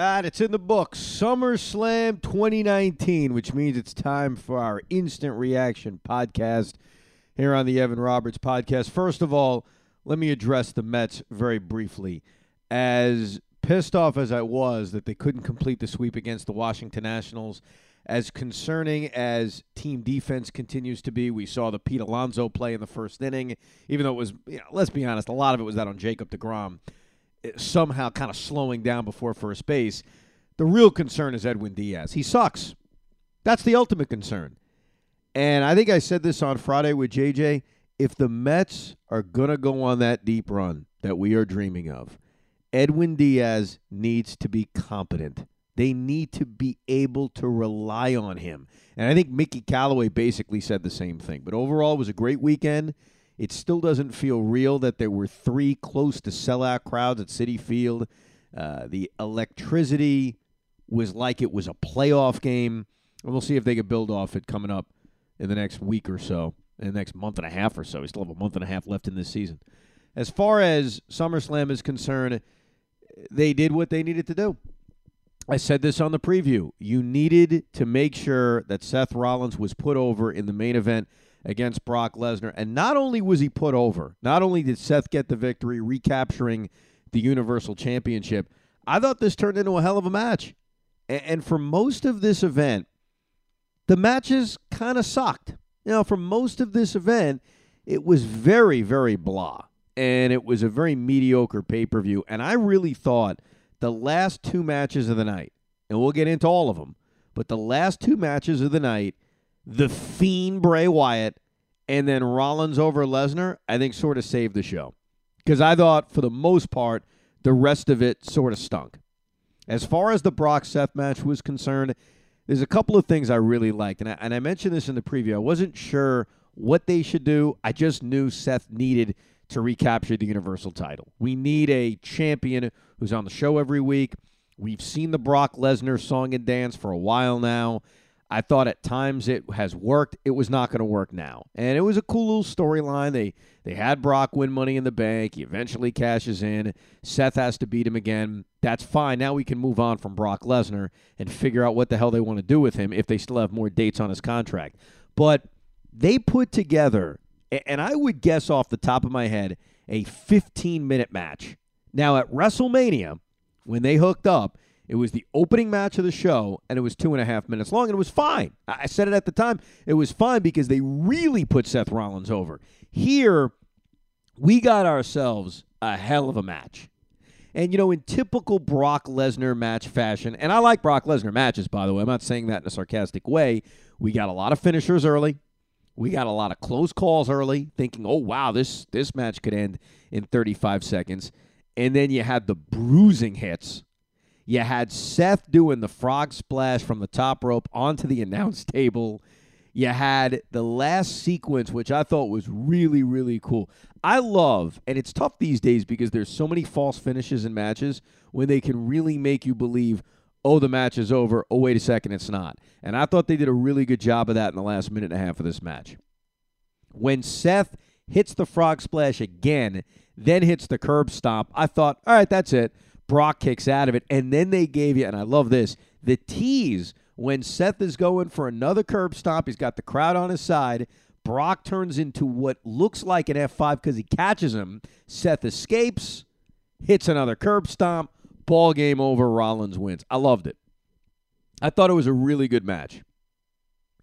And it's in the books. SummerSlam 2019, which means it's time for our instant reaction podcast here on the Evan Roberts podcast. First of all, let me address the Mets very briefly. As pissed off as I was that they couldn't complete the sweep against the Washington Nationals, as concerning as team defense continues to be, we saw the Pete Alonso play in the first inning, even though it was, you know, let's be honest, a lot of it was that on Jacob DeGrom Eh, somehow kind of slowing down before first base. The real concern is Edwin Diaz. He sucks. That's the ultimate concern. And I think I said this on Friday with JJ. If the Mets are going to go on that deep run that we are dreaming of, Edwin Diaz needs to be competent. They need to be able to rely on him. And I think Mickey Callaway basically said the same thing. But overall, it was a great weekend. It still doesn't feel real that there were three close to sellout crowds at Citi Field. Uh, the electricity was like it was a playoff game. And we'll see if they can build off it coming up in the next week or so, in the next month and a half or so. We still have a month and a half left in this season. As far as SummerSlam is concerned, they did what they needed to do. I said this on the preview. You needed to make sure that Seth Rollins was put over in the main event against Brock Lesnar. And not only was he put over, not only did Seth get the victory, recapturing the Universal Championship, I thought this turned into a hell of a match. And for most of this event, the matches kind of sucked. You for most of this event, it was very, very blah. And it was a very mediocre pay per view. And I really thought the last two matches of the night, and we'll get into all of them, but the last two matches of the night the Fiend Bray Wyatt, and then Rollins over Lesnar, I think sort of saved the show. Because I thought, for the most part, the rest of it sort of stunk. As far as the Brock Seth match was concerned, there's a couple of things I really liked. And I, and I mentioned this in the preview. I wasn't sure what they should do. I just knew Seth needed to recapture the Universal title. We need a champion who's on the show every week. We've seen the Brock Lesnar song and dance for a while now. I thought at times it has worked. It was not going to work now. And it was a cool little storyline. They they had Brock win money in the bank. He eventually cashes in. Seth has to beat him again. That's fine. Now we can move on from Brock Lesnar and figure out what the hell they want to do with him if they still have more dates on his contract. But they put together and I would guess off the top of my head a 15 minute match. Now at WrestleMania, when they hooked up, it was the opening match of the show, and it was two and a half minutes long, and it was fine. I said it at the time. It was fine because they really put Seth Rollins over. Here, we got ourselves a hell of a match. And, you know, in typical Brock Lesnar match fashion, and I like Brock Lesnar matches, by the way, I'm not saying that in a sarcastic way. We got a lot of finishers early. We got a lot of close calls early, thinking, oh, wow, this, this match could end in 35 seconds. And then you had the bruising hits you had Seth doing the frog splash from the top rope onto the announce table. You had the last sequence, which I thought was really, really cool. I love, and it's tough these days because there's so many false finishes in matches when they can really make you believe, oh, the match is over. Oh, wait a second, it's not. And I thought they did a really good job of that in the last minute and a half of this match. When Seth hits the frog splash again, then hits the curb stomp, I thought, all right, that's it. Brock kicks out of it. And then they gave you, and I love this, the tease when Seth is going for another curb stomp. He's got the crowd on his side. Brock turns into what looks like an F5 because he catches him. Seth escapes, hits another curb stomp. Ball game over. Rollins wins. I loved it. I thought it was a really good match.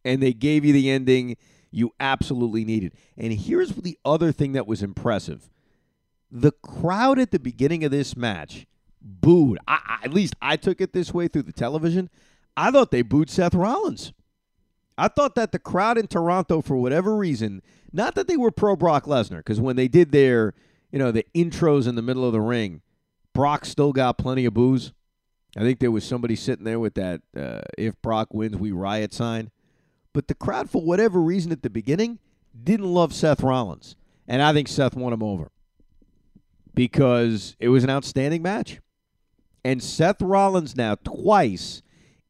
And they gave you the ending you absolutely needed. And here's the other thing that was impressive the crowd at the beginning of this match booed. I, I, at least I took it this way through the television. I thought they booed Seth Rollins. I thought that the crowd in Toronto, for whatever reason, not that they were pro Brock Lesnar, because when they did their, you know, the intros in the middle of the ring, Brock still got plenty of boos. I think there was somebody sitting there with that uh, "If Brock wins, we riot" sign. But the crowd, for whatever reason, at the beginning, didn't love Seth Rollins, and I think Seth won him over because it was an outstanding match. And Seth Rollins now twice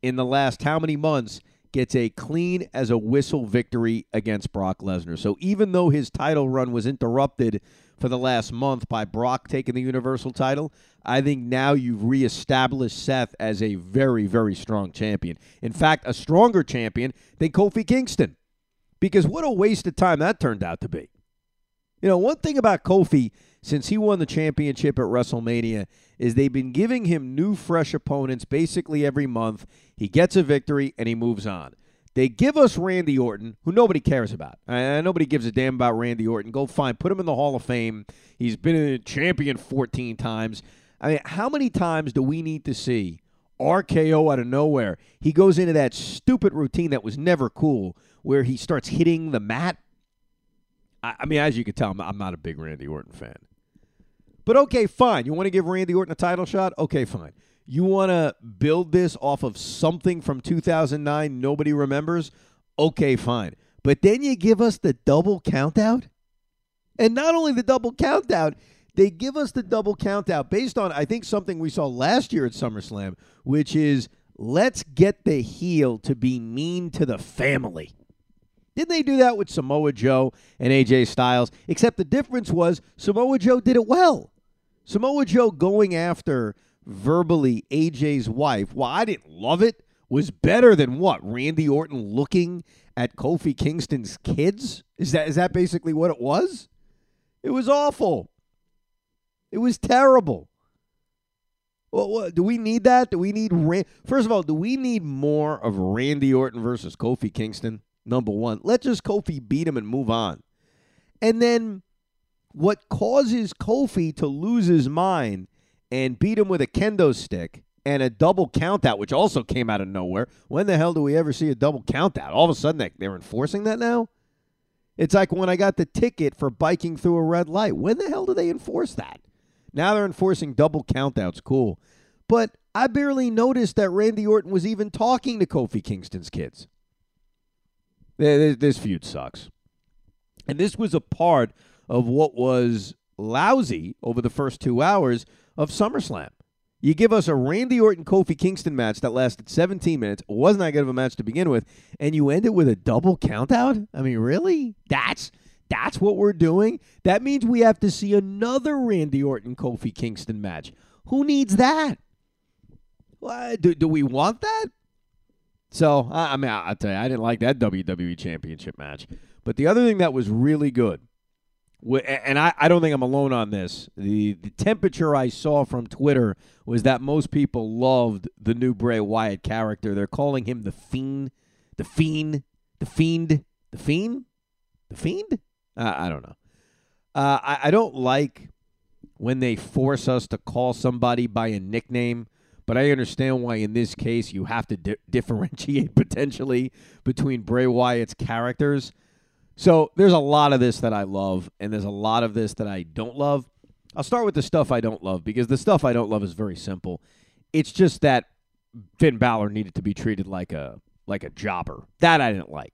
in the last how many months gets a clean as a whistle victory against Brock Lesnar. So even though his title run was interrupted for the last month by Brock taking the Universal title, I think now you've reestablished Seth as a very, very strong champion. In fact, a stronger champion than Kofi Kingston. Because what a waste of time that turned out to be. You know, one thing about Kofi since he won the championship at WrestleMania is they've been giving him new fresh opponents basically every month. He gets a victory and he moves on. They give us Randy Orton, who nobody cares about. Uh, nobody gives a damn about Randy Orton. Go find, put him in the Hall of Fame. He's been a champion 14 times. I mean, how many times do we need to see RKO out of nowhere? He goes into that stupid routine that was never cool, where he starts hitting the mat. I, I mean, as you can tell, I'm, I'm not a big Randy Orton fan. But okay, fine. You want to give Randy Orton a title shot? Okay, fine. You want to build this off of something from 2009 nobody remembers? Okay, fine. But then you give us the double countout? And not only the double countout, they give us the double countout based on, I think, something we saw last year at SummerSlam, which is let's get the heel to be mean to the family. Didn't they do that with Samoa Joe and AJ Styles? Except the difference was Samoa Joe did it well. Samoa Joe going after verbally AJ's wife, while I didn't love it, was better than what? Randy Orton looking at Kofi Kingston's kids? Is that is that basically what it was? It was awful. It was terrible. Well, what, do we need that? Do we need Ran- First of all, do we need more of Randy Orton versus Kofi Kingston? Number 1. let's just Kofi beat him and move on. And then what causes Kofi to lose his mind and beat him with a kendo stick and a double countout, which also came out of nowhere. When the hell do we ever see a double countout? All of a sudden, they're enforcing that now? It's like when I got the ticket for biking through a red light. When the hell do they enforce that? Now they're enforcing double countouts. Cool. But I barely noticed that Randy Orton was even talking to Kofi Kingston's kids. This feud sucks. And this was a part of what was lousy over the first two hours of SummerSlam. You give us a Randy Orton Kofi Kingston match that lasted 17 minutes, wasn't that good of a match to begin with, and you end it with a double countout? I mean, really? That's that's what we're doing? That means we have to see another Randy Orton Kofi Kingston match. Who needs that? What, do, do we want that? So, I, I mean, I'll tell you, I didn't like that WWE Championship match. But the other thing that was really good and I, I don't think I'm alone on this. The the temperature I saw from Twitter was that most people loved the new Bray Wyatt character. They're calling him the Fiend, the Fiend, the Fiend, the Fiend, the Fiend. Uh, I don't know. Uh, I, I don't like when they force us to call somebody by a nickname, but I understand why in this case you have to di- differentiate potentially between Bray Wyatt's characters. So there's a lot of this that I love, and there's a lot of this that I don't love. I'll start with the stuff I don't love because the stuff I don't love is very simple. It's just that Finn Balor needed to be treated like a like a jobber. That I didn't like.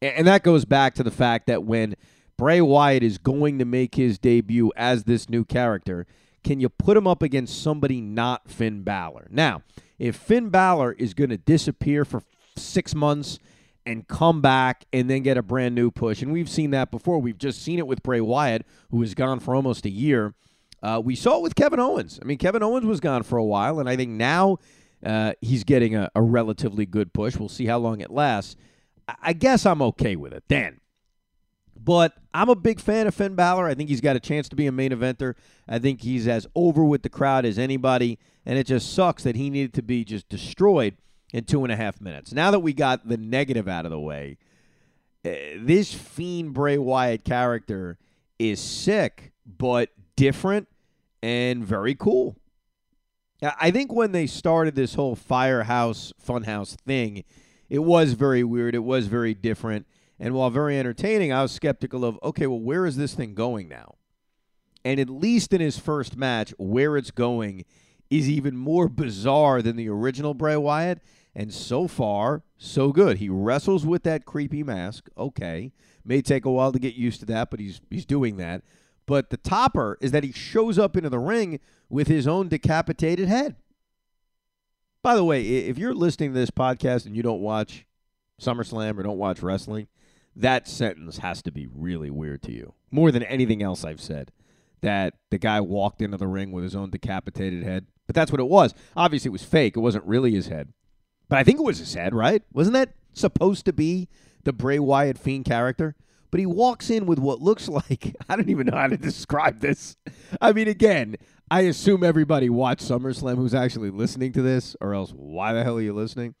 And that goes back to the fact that when Bray Wyatt is going to make his debut as this new character, can you put him up against somebody not Finn Balor? Now, if Finn Balor is going to disappear for six months and come back and then get a brand new push. And we've seen that before. We've just seen it with Bray Wyatt, who was gone for almost a year. Uh, we saw it with Kevin Owens. I mean, Kevin Owens was gone for a while, and I think now uh, he's getting a, a, relatively good push. We'll see how long it lasts. I, I guess I'm okay with it then. But I'm a big fan of Finn Balor. I think he's got a chance to be a main eventer. I think he's as over with the crowd as anybody, and it just sucks that he needed to be just destroyed in two and a half minutes. Now that we got the negative out of the way, uh, this Fiend Bray Wyatt character is sick, but different and very cool. I think when they started this whole Firehouse Funhouse thing, it was very weird. It was very different. And while very entertaining, I was skeptical of, okay, well, where is this thing going now? And at least in his first match, where it's going is even more bizarre than the original Bray Wyatt. And so far, so good. He wrestles with that creepy mask. Okay. May take a while to get used to that, but he's he's doing that. But the topper is that he shows up into the ring with his own decapitated head. By the way, if you're listening to this podcast and you don't watch SummerSlam or don't watch wrestling, that sentence has to be really weird to you. More than anything else I've said. That the guy walked into the ring with his own decapitated head. But that's what it was. Obviously, it was fake. It wasn't really his head. But I think it was his head, right? Wasn't that supposed to be the Bray Wyatt Fiend character? But he walks in with what looks like I don't even know how to describe this. I mean, again, I assume everybody watched SummerSlam who's actually listening to this, or else why the hell are you listening?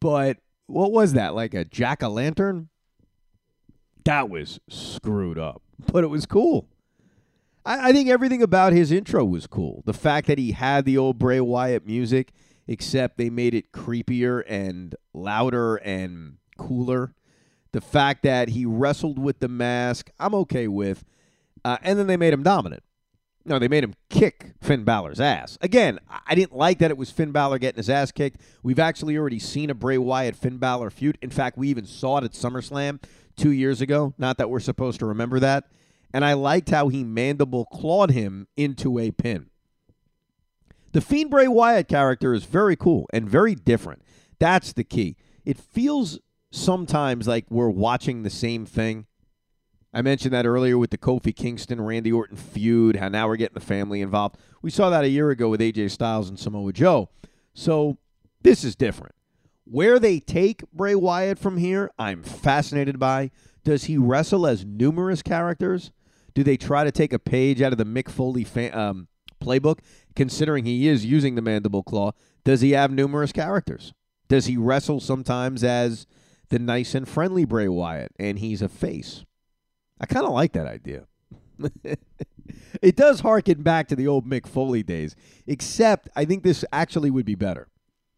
But what was that? Like a jack o' lantern? That was screwed up, but it was cool. I, I think everything about his intro was cool. The fact that he had the old Bray Wyatt music, except they made it creepier and louder and cooler. The fact that he wrestled with the mask, I'm okay with. Uh, and then they made him dominant. No, they made him kick Finn Balor's ass. Again, I didn't like that it was Finn Balor getting his ass kicked. We've actually already seen a Bray Wyatt Finn Balor feud. In fact, we even saw it at SummerSlam two years ago. Not that we're supposed to remember that. And I liked how he mandible clawed him into a pin. The Fiend Bray Wyatt character is very cool and very different. That's the key. It feels sometimes like we're watching the same thing. I mentioned that earlier with the Kofi Kingston Randy Orton feud, how now we're getting the family involved. We saw that a year ago with AJ Styles and Samoa Joe. So this is different. Where they take Bray Wyatt from here, I'm fascinated by. Does he wrestle as numerous characters? Do they try to take a page out of the Mick Foley fan, um, playbook, considering he is using the mandible claw? Does he have numerous characters? Does he wrestle sometimes as the nice and friendly Bray Wyatt and he's a face? I kind of like that idea. it does harken back to the old Mick Foley days, except I think this actually would be better.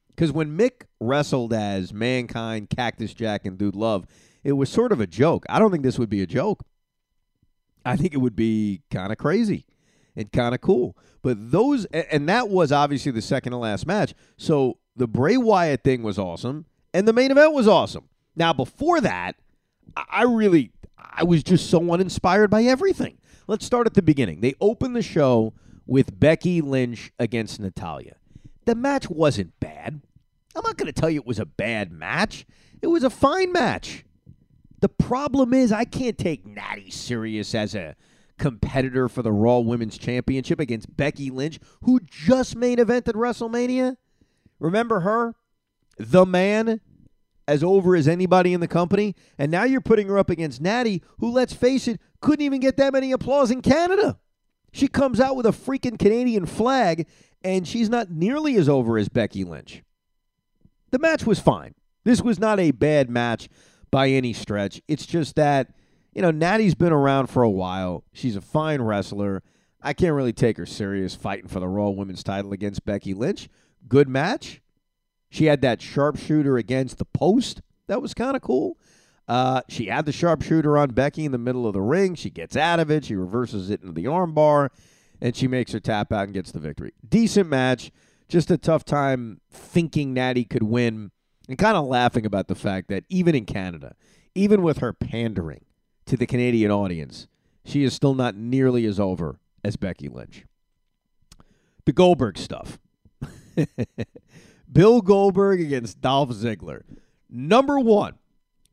Because when Mick wrestled as Mankind, Cactus Jack, and Dude Love, it was sort of a joke. I don't think this would be a joke. I think it would be kind of crazy and kind of cool. But those, and that was obviously the second to last match. So the Bray Wyatt thing was awesome, and the main event was awesome. Now, before that, I really, I was just so uninspired by everything. Let's start at the beginning. They opened the show with Becky Lynch against Natalya. The match wasn't bad. I'm not going to tell you it was a bad match. It was a fine match. The problem is I can't take Natty serious as a competitor for the Raw Women's Championship against Becky Lynch, who just main evented WrestleMania. Remember her? The man as over as anybody in the company. And now you're putting her up against Natty, who, let's face it, couldn't even get that many applause in Canada. She comes out with a freaking Canadian flag and she's not nearly as over as Becky Lynch. The match was fine. This was not a bad match by any stretch. It's just that, you know, Natty's been around for a while. She's a fine wrestler. I can't really take her serious fighting for the Raw Women's title against Becky Lynch. Good match. She had that sharpshooter against the post. That was kind of cool. Uh, she had the sharpshooter on Becky in the middle of the ring. She gets out of it. She reverses it into the armbar and she makes her tap out and gets the victory. Decent match. Just a tough time thinking Natty could win and kind of laughing about the fact that even in Canada, even with her pandering to the Canadian audience, she is still not nearly as over as Becky Lynch. The Goldberg stuff. Bill Goldberg against Dolph Ziggler. Number one,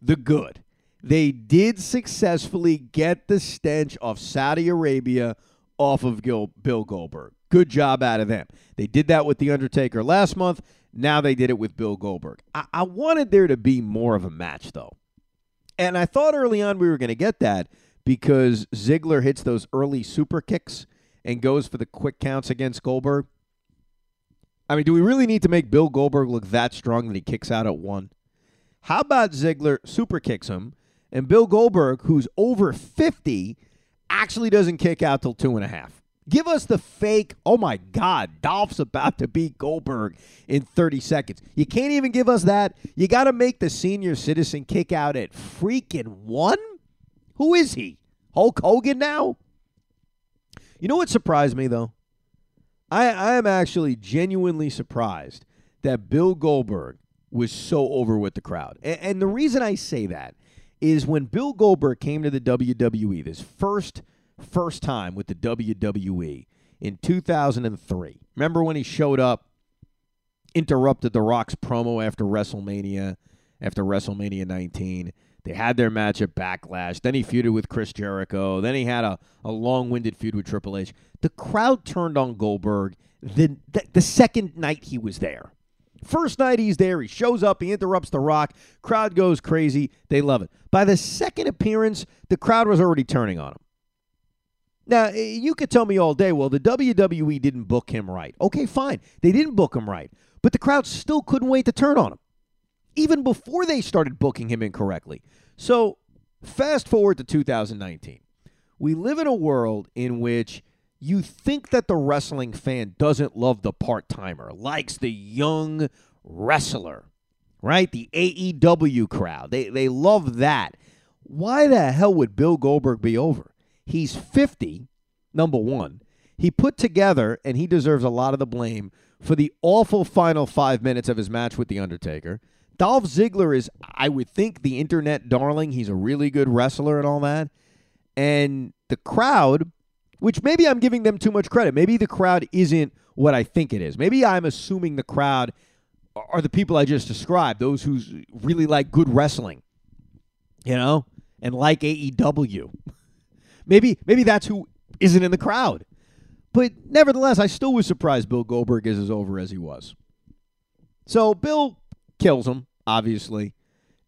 the good. They did successfully get the stench of Saudi Arabia off of Gil- Bill Goldberg. Good job out of them. They did that with The Undertaker last month. Now they did it with Bill Goldberg. I, I wanted there to be more of a match, though. And I thought early on we were going to get that because Ziggler hits those early super kicks and goes for the quick counts against Goldberg. I mean, do we really need to make Bill Goldberg look that strong that he kicks out at one? How about Ziggler super kicks him and Bill Goldberg, who's over 50, actually doesn't kick out till two and a half. Give us the fake, oh my God, Dolph's about to beat Goldberg in 30 seconds. You can't even give us that. You got to make the senior citizen kick out at freaking one? Who is he? Hulk Hogan now? You know what surprised me, though? I, I am actually genuinely surprised that Bill Goldberg was so over with the crowd. And, and the reason I say that is when Bill Goldberg came to the WWE, this first first time with the WWE in 2003. Remember when he showed up interrupted The Rock's promo after WrestleMania, after WrestleMania 19. They had their match at Backlash. Then he feuded with Chris Jericho. Then he had a, a long winded feud with Triple H. The crowd turned on Goldberg the, the, the second night he was there. First night he's there, he shows up, he interrupts The Rock. Crowd goes crazy. They love it. By the second appearance, the crowd was already turning on him. Now, eh, you could tell me all day, well, the WWE didn't book him right. Okay, fine. They didn't book him right. But the crowd still couldn't wait to turn on him, even before they started booking him incorrectly. So, fast forward to 2019. We live in a world in which you think that the wrestling fan doesn't love the part timer, likes the young wrestler, right? The AEW crowd. They, they love that. Why the hell would Bill Goldberg be over? He's 50, number one. He put together, and he deserves a lot of the blame for the awful final five minutes of his match with The Undertaker. Dolph Ziggler is, I would think, the internet darling. He's a really good wrestler and all that. And the crowd, which maybe I'm giving them too much credit. Maybe the crowd isn't what I think it is. Maybe I'm assuming the crowd are the people I just described, those who really like good wrestling, you know, and like AEW. maybe maybe that's who isn't in the crowd. But nevertheless, I still was surprised Bill Goldberg is as over as he was. So Bill kills him, obviously.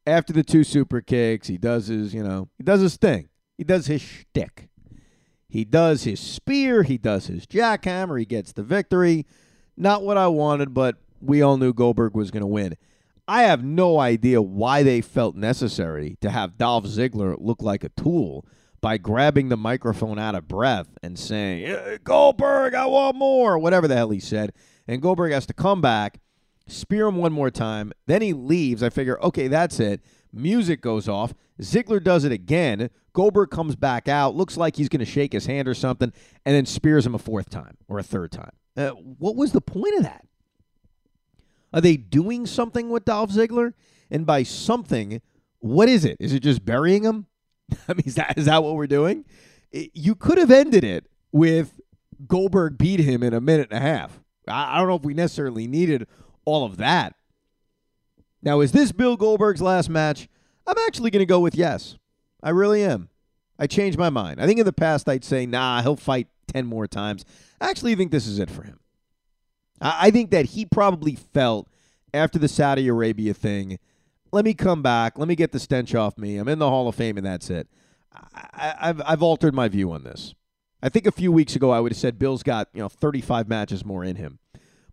After the two super kicks, he does his, you know, he does his thing. He does his shtick. He does his spear. He does his jackhammer. He gets the victory. Not what I wanted, but we all knew Goldberg was going to win. I have no idea why they felt necessary to have Dolph Ziggler look like a tool by grabbing the microphone out of breath and saying, Goldberg, I want more, whatever the hell he said. And Goldberg has to come back, spear him one more time. Then he leaves. I figure, okay, that's it. Music goes off. Ziggler does it again. Goldberg comes back out, looks like he's going to shake his hand or something, and then spears him a fourth time or a third time. Uh, what was the point of that? Are they doing something with Dolph Ziggler? And by something, what is it? Is it just burying him? I mean, is that is that what we're doing? It, you could have ended it with Goldberg beat him in a minute and a half. I, I don't know if we necessarily needed all of that. Now, is this Bill Goldberg's last match? I'm actually going to go with yes. I really am. I changed my mind. I think in the past I'd say, nah, he'll fight 10 more times. I actually think this is it for him. I, I think that he probably felt after the Saudi Arabia thing let me come back. Let me get the stench off me. I'm in the Hall of Fame, and that's it. I, have I've altered my view on this. I think a few weeks ago I would have said Bill's got you know 35 matches more in him,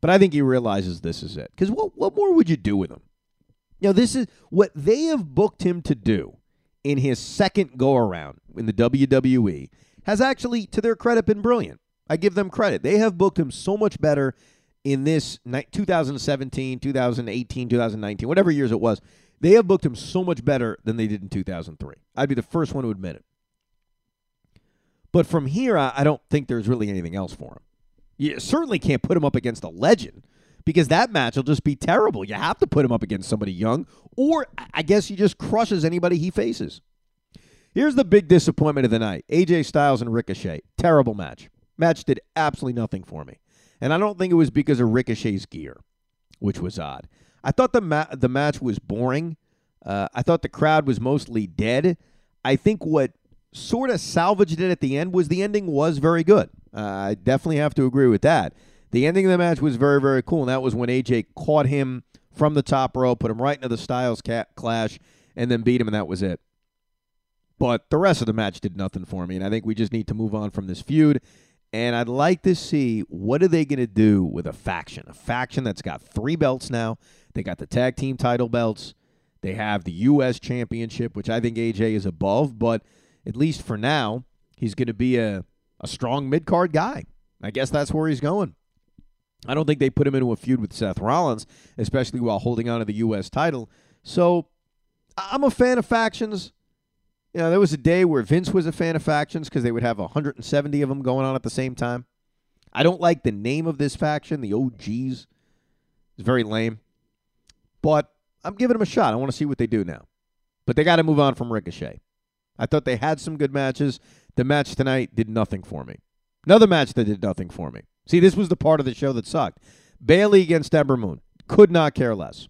but I think he realizes this is it. Because what what more would you do with him? You know, this is what they have booked him to do in his second go around in the WWE has actually, to their credit, been brilliant. I give them credit. They have booked him so much better in this 2017, 2018, 2019, whatever years it was. They have booked him so much better than they did in 2003. I'd be the first one to admit it. But from here, I, I don't think there's really anything else for him. You certainly can't put him up against a legend because that match will just be terrible. You have to put him up against somebody young, or I guess he just crushes anybody he faces. Here's the big disappointment of the night AJ Styles and Ricochet. Terrible match. Match did absolutely nothing for me. And I don't think it was because of Ricochet's gear, which was odd. I thought the ma- the match was boring. Uh, I thought the crowd was mostly dead. I think what sort of salvaged it at the end was the ending was very good. Uh, I definitely have to agree with that. The ending of the match was very very cool, and that was when AJ caught him from the top row, put him right into the Styles clash, and then beat him, and that was it. But the rest of the match did nothing for me, and I think we just need to move on from this feud. And I'd like to see what are they going to do with a faction, a faction that's got three belts now. They got the tag team title belts. They have the U.S. Championship, which I think AJ is above, but at least for now, he's going to be a, a strong mid card guy. I guess that's where he's going. I don't think they put him into a feud with Seth Rollins, especially while holding on to the U.S. title. So I'm a fan of factions. You know, there was a day where Vince was a fan of factions because they would have 170 of them going on at the same time. I don't like the name of this faction, the OGs. It's very lame. But I'm giving them a shot. I want to see what they do now. But they got to move on from Ricochet. I thought they had some good matches. The match tonight did nothing for me. Another match that did nothing for me. See, this was the part of the show that sucked. Bayley against Ember Moon. Could not care less.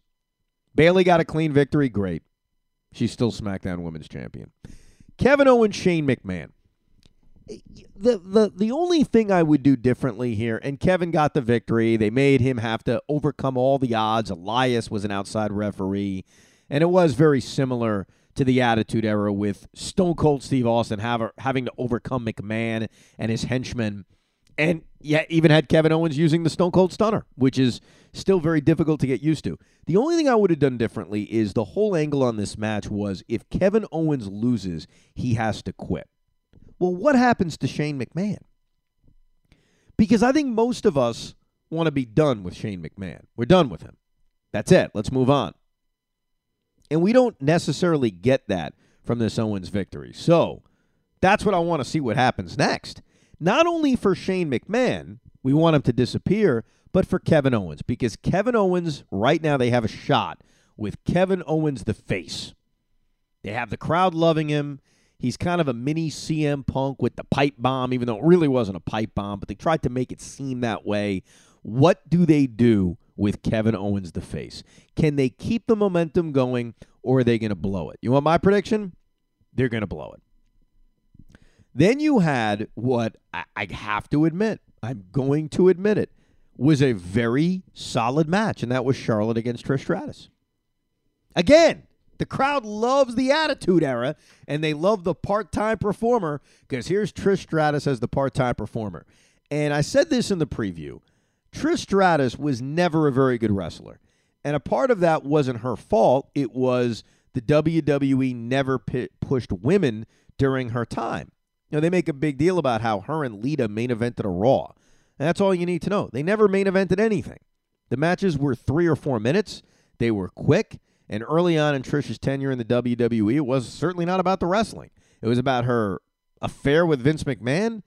Bayley got a clean victory. Great. She's still SmackDown Women's Champion. Kevin Owens, Shane McMahon. The, the the only thing I would do differently here, and Kevin got the victory. They made him have to overcome all the odds. Elias was an outside referee, and it was very similar to the Attitude Era with Stone Cold Steve Austin have, having to overcome McMahon and his henchmen, and yet even had Kevin Owens using the Stone Cold Stunner, which is still very difficult to get used to. The only thing I would have done differently is the whole angle on this match was if Kevin Owens loses, he has to quit. Well, what happens to Shane McMahon? Because I think most of us want to be done with Shane McMahon. We're done with him. That's it. Let's move on. And we don't necessarily get that from this Owens victory. So that's what I want to see what happens next. Not only for Shane McMahon, we want him to disappear, but for Kevin Owens, because Kevin Owens, right now, they have a shot with Kevin Owens, the face. They have the crowd loving him. He's kind of a mini CM Punk with the pipe bomb, even though it really wasn't a pipe bomb, but they tried to make it seem that way. What do they do with Kevin Owens, the face? Can they keep the momentum going, or are they going to blow it? You want my prediction? They're going to blow it. Then you had what I, have to admit, I'm going to admit it, was a very solid match, and that was Charlotte against Trish Stratus. Again, the crowd loves the Attitude Era, and they love the part time performer because here's Trish Stratus as the part time performer. And I said this in the preview Trish Stratus was never a very good wrestler. And a part of that wasn't her fault, it was the WWE never pushed women during her time. You know, they make a big deal about how her and Lita main evented a Raw. And that's all you need to know. They never main evented anything. The matches were three or four minutes, they were quick, and early on in Trish's tenure in the WWE, it was certainly not about the wrestling. It was about her affair with Vince McMahon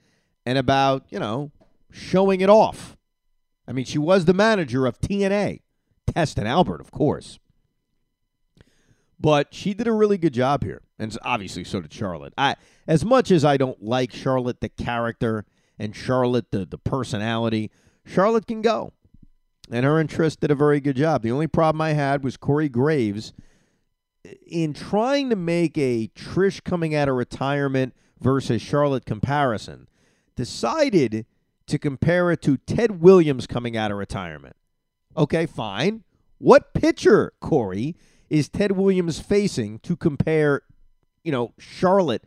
and about, you know, showing it off. I mean, she was the manager of TNA, Test and Albert, of course. But she did a really good job here. And obviously so did Charlotte. I as much as I don't like Charlotte the character and Charlotte the, the personality, Charlotte can go and her and did a very good job. The only problem I had was Corey Graves in trying to make a Trish coming out of retirement versus Charlotte comparison, decided to compare it to Ted Williams coming out of retirement. Okay, fine. What pitcher, Corey, is Ted Williams facing to compare, you know, Charlotte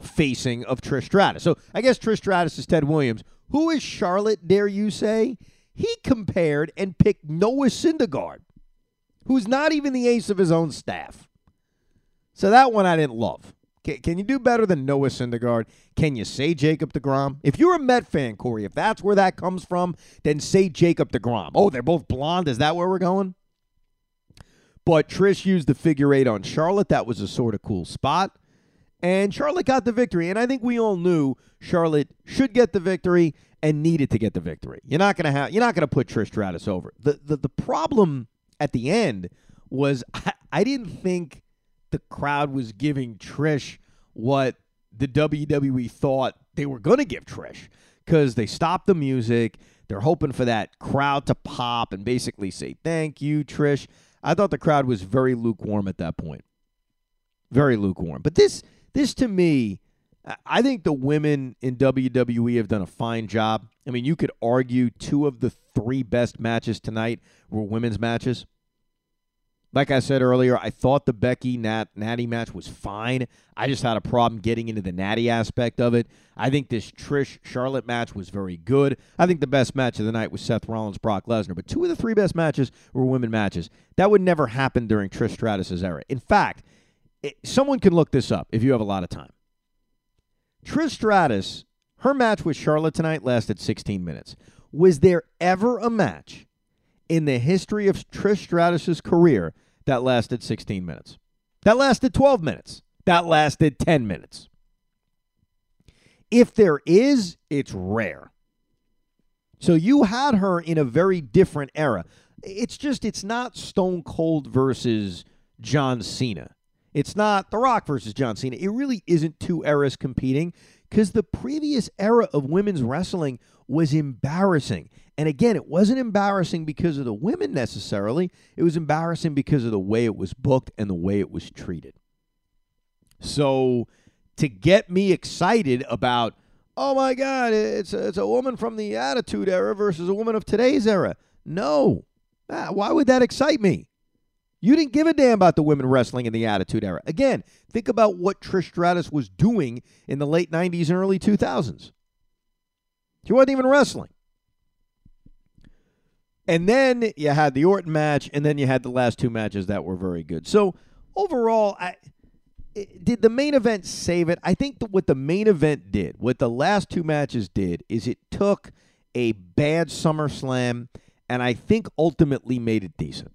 facing of Trish Stratus? So I guess Trish Stratus is Ted Williams. Who is Charlotte, dare you say? He compared and picked Noah Syndergaard, who's not even the ace of his own staff. So that one I didn't love. Can, can you do better than Noah Syndergaard? Can you say Jacob DeGrom? If you're a Met fan, Corey, if that's where that comes from, then say Jacob DeGrom. Oh, they're both blonde. Is that where we're going? But Trish used the figure eight on Charlotte. That was a sort of cool spot. And Charlotte got the victory. And I think we all knew Charlotte should get the victory and needed to get the victory. You're not gonna have you're not gonna put Trish Stratus over. The the, the problem at the end was I, I didn't think the crowd was giving Trish what the WWE thought they were gonna give Trish. Because they stopped the music. They're hoping for that crowd to pop and basically say, Thank you, Trish. I thought the crowd was very lukewarm at that point. Very lukewarm. But this this to me I think the women in WWE have done a fine job. I mean, you could argue two of the three best matches tonight were women's matches. Like I said earlier, I thought the Becky Nat Natty match was fine. I just had a problem getting into the Natty aspect of it. I think this Trish Charlotte match was very good. I think the best match of the night was Seth Rollins Brock Lesnar. But two of the three best matches were women matches. That would never happen during Trish Stratus's era. In fact, it, someone can look this up if you have a lot of time. Trish Stratus, her match with Charlotte tonight lasted 16 minutes. Was there ever a match in the history of Trish Stratus's career that lasted 16 minutes? That lasted 12 minutes. That lasted 10 minutes. If there is, it's rare. So you had her in a very different era. It's just, it's not Stone Cold versus John Cena. It's not The Rock versus John Cena. It really isn't two eras competing because the previous era of women's wrestling was embarrassing. And again, it wasn't embarrassing because of the women necessarily. It was embarrassing because of the way it was booked and the way it was treated. So to get me excited about, oh my God, it's a, it's a woman from the Attitude Era versus a woman of today's era. No. Ah, why would that excite me? You didn't give a damn about the women wrestling in the Attitude Era. Again, think about what Trish Stratus was doing in the late 90s and early 2000s. She wasn't even wrestling. And then you had the Orton match, and then you had the last two matches that were very good. So overall, I did the main event save it? I think that what the main event did, what the last two matches did, is it took a bad SummerSlam and I think ultimately made it decent.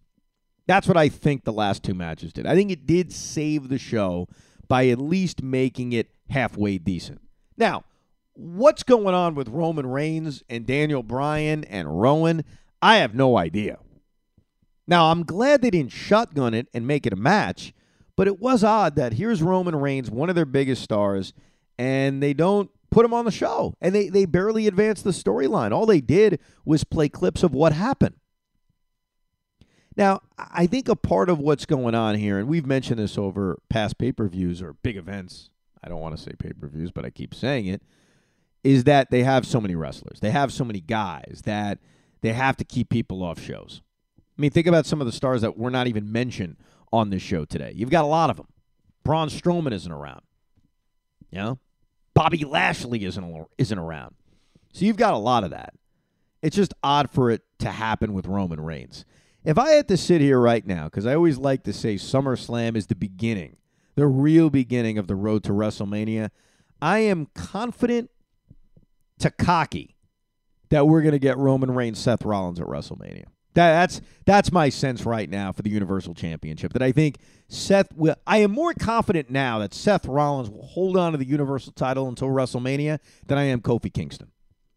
That's what I think the last two matches did. I think it did save the show by at least making it halfway decent. Now, what's going on with Roman Reigns and Daniel Bryan and Rowan? I have no idea. Now, I'm glad they didn't shotgun it and make it a match but it was odd that here's Roman Reigns, one of their biggest stars, and they don't put him on the show. And they, they barely advanced the storyline. All they did was play clips of what happened. Now, I think a part of what's going on here, and we've mentioned this over past pay per views or big events, I don't want to say pay per views, but I keep saying it, is that they have so many wrestlers. They have so many guys that they have to keep people off shows. I mean, think about some of the stars that were not even mentioned on this show today. You've got a lot of them. Braun Strowman isn't around. You know? Bobby Lashley isn't isn't around. So you've got a lot of that. It's just odd for it to happen with Roman Reigns. If I had to sit here right now, because I always like to say SummerSlam is the beginning, the real beginning of the road to WrestleMania, I am confident to cocky that we're going to get Roman Reigns, Seth Rollins at WrestleMania. That, that's that's my sense right now for the Universal Championship. That I think Seth will. I am more confident now that Seth Rollins will hold on to the Universal title until WrestleMania than I am Kofi Kingston.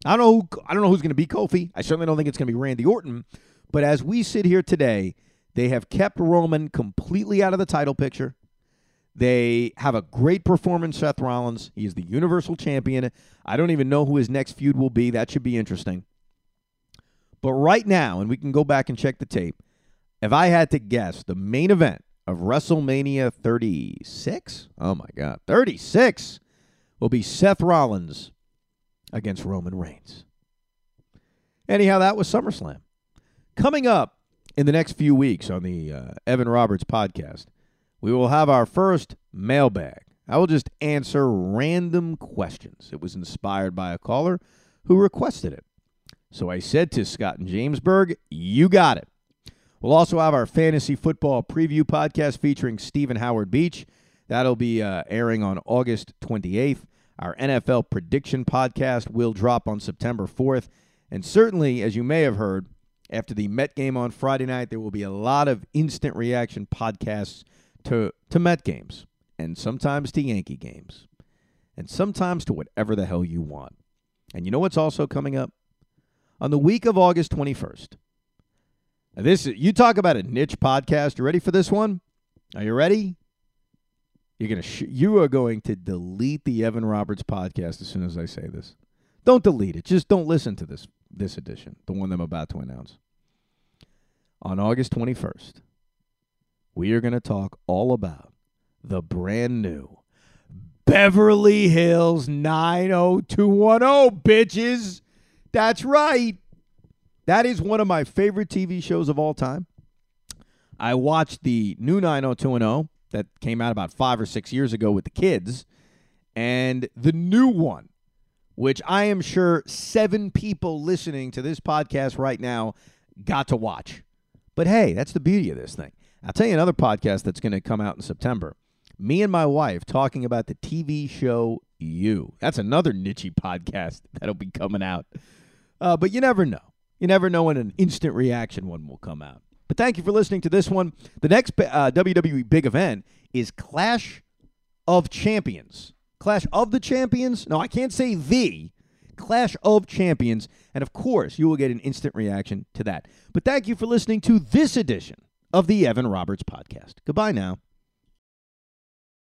I don't know. Who, I don't know who's going to be Kofi. I certainly don't think it's going to be Randy Orton. But as we sit here today, they have kept Roman completely out of the title picture. They have a great performance, Seth Rollins. He is the Universal Champion. I don't even know who his next feud will be. That should be interesting. But right now, and we can go back and check the tape, if I had to guess, the main event of WrestleMania 36, oh my God, 36 will be Seth Rollins against Roman Reigns. Anyhow, that was SummerSlam. Coming up in the next few weeks on the uh, Evan Roberts podcast, we will have our first mailbag. I will just answer random questions. It was inspired by a caller who requested it. So I said to Scott and Jamesburg, you got it. We'll also have our fantasy football preview podcast featuring Stephen Howard Beach. That'll be uh, airing on August 28th. Our NFL prediction podcast will drop on September 4th. And certainly, as you may have heard, after the Met game on Friday night, there will be a lot of instant reaction podcasts to, to Met games, and sometimes to Yankee games, and sometimes to whatever the hell you want. And you know what's also coming up? on the week of August 21st. This you talk about a niche podcast. You ready for this one? Are you ready? You're gonna sh- you are going to delete the Evan Roberts podcast as soon as I say this. Don't delete it. Just don't listen to this this edition, the one I'm about to announce. On August 21st, we are going to talk all about the brand new Beverly Hills 90210 bitches. That's right. That is one of my favorite TV shows of all time. I watched the new 90210 that came out about five or six years ago with the kids, and the new one, which I am sure seven people listening to this podcast right now got to watch. But hey, that's the beauty of this thing. I'll tell you another podcast that's going to come out in September. Me and my wife talking about the TV show You. That's another niche podcast that'll be coming out. Uh, but you never know. You never know when an instant reaction one will come out. But thank you for listening to this one. The next uh, WWE big event is Clash of Champions. Clash of the Champions? No, I can't say the. Clash of Champions. And of course, you will get an instant reaction to that. But thank you for listening to this edition of the Evan Roberts Podcast. Goodbye now.